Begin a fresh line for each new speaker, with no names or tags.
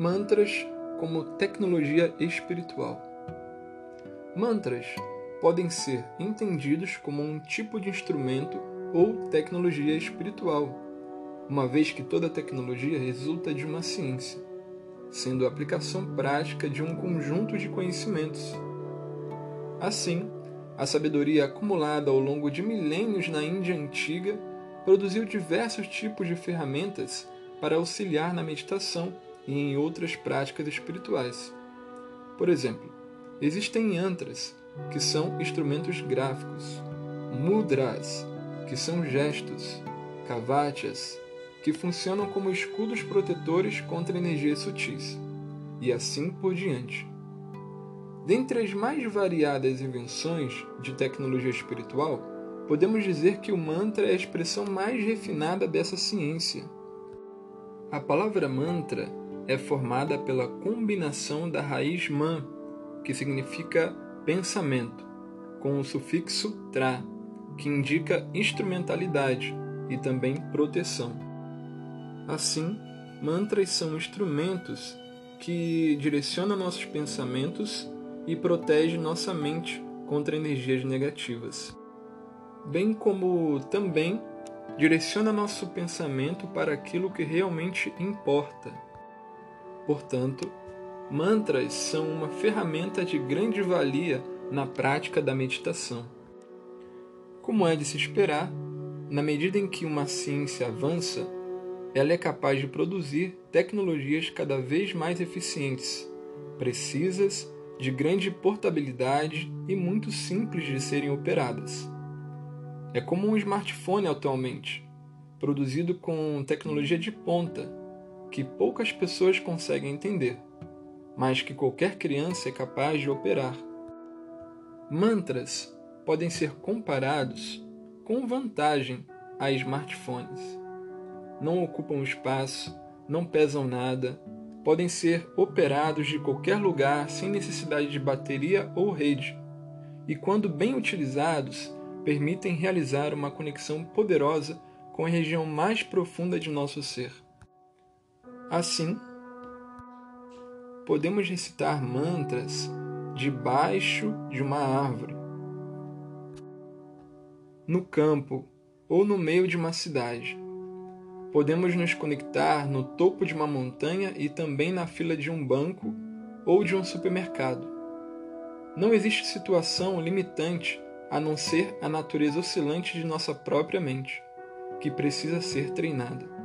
Mantras como tecnologia espiritual. Mantras podem ser entendidos como um tipo de instrumento ou tecnologia espiritual, uma vez que toda tecnologia resulta de uma ciência, sendo a aplicação prática de um conjunto de conhecimentos. Assim, a sabedoria acumulada ao longo de milênios na Índia antiga produziu diversos tipos de ferramentas para auxiliar na meditação e em outras práticas espirituais. Por exemplo, existem yantras, que são instrumentos gráficos, mudras, que são gestos, kavatyas, que funcionam como escudos protetores contra energias sutis, e assim por diante. Dentre as mais variadas invenções de tecnologia espiritual, podemos dizer que o mantra é a expressão mais refinada dessa ciência. A palavra mantra é formada pela combinação da raiz man, que significa pensamento, com o sufixo tra, que indica instrumentalidade e também proteção. Assim, mantras são instrumentos que direcionam nossos pensamentos e protegem nossa mente contra energias negativas, bem como também direciona nosso pensamento para aquilo que realmente importa. Portanto, Mantras são uma ferramenta de grande valia na prática da meditação. Como é de se esperar, na medida em que uma ciência avança, ela é capaz de produzir tecnologias cada vez mais eficientes, precisas, de grande portabilidade e muito simples de serem operadas. É como um smartphone atualmente, produzido com tecnologia de ponta, que poucas pessoas conseguem entender mas que qualquer criança é capaz de operar. Mantras podem ser comparados com vantagem a smartphones. Não ocupam espaço, não pesam nada, podem ser operados de qualquer lugar sem necessidade de bateria ou rede, e quando bem utilizados, permitem realizar uma conexão poderosa com a região mais profunda de nosso ser. Assim, podemos recitar mantras debaixo de uma árvore, no campo ou no meio de uma cidade. Podemos nos conectar no topo de uma montanha e também na fila de um banco ou de um supermercado. Não existe situação limitante a não ser a natureza oscilante de nossa própria mente, que precisa ser treinada.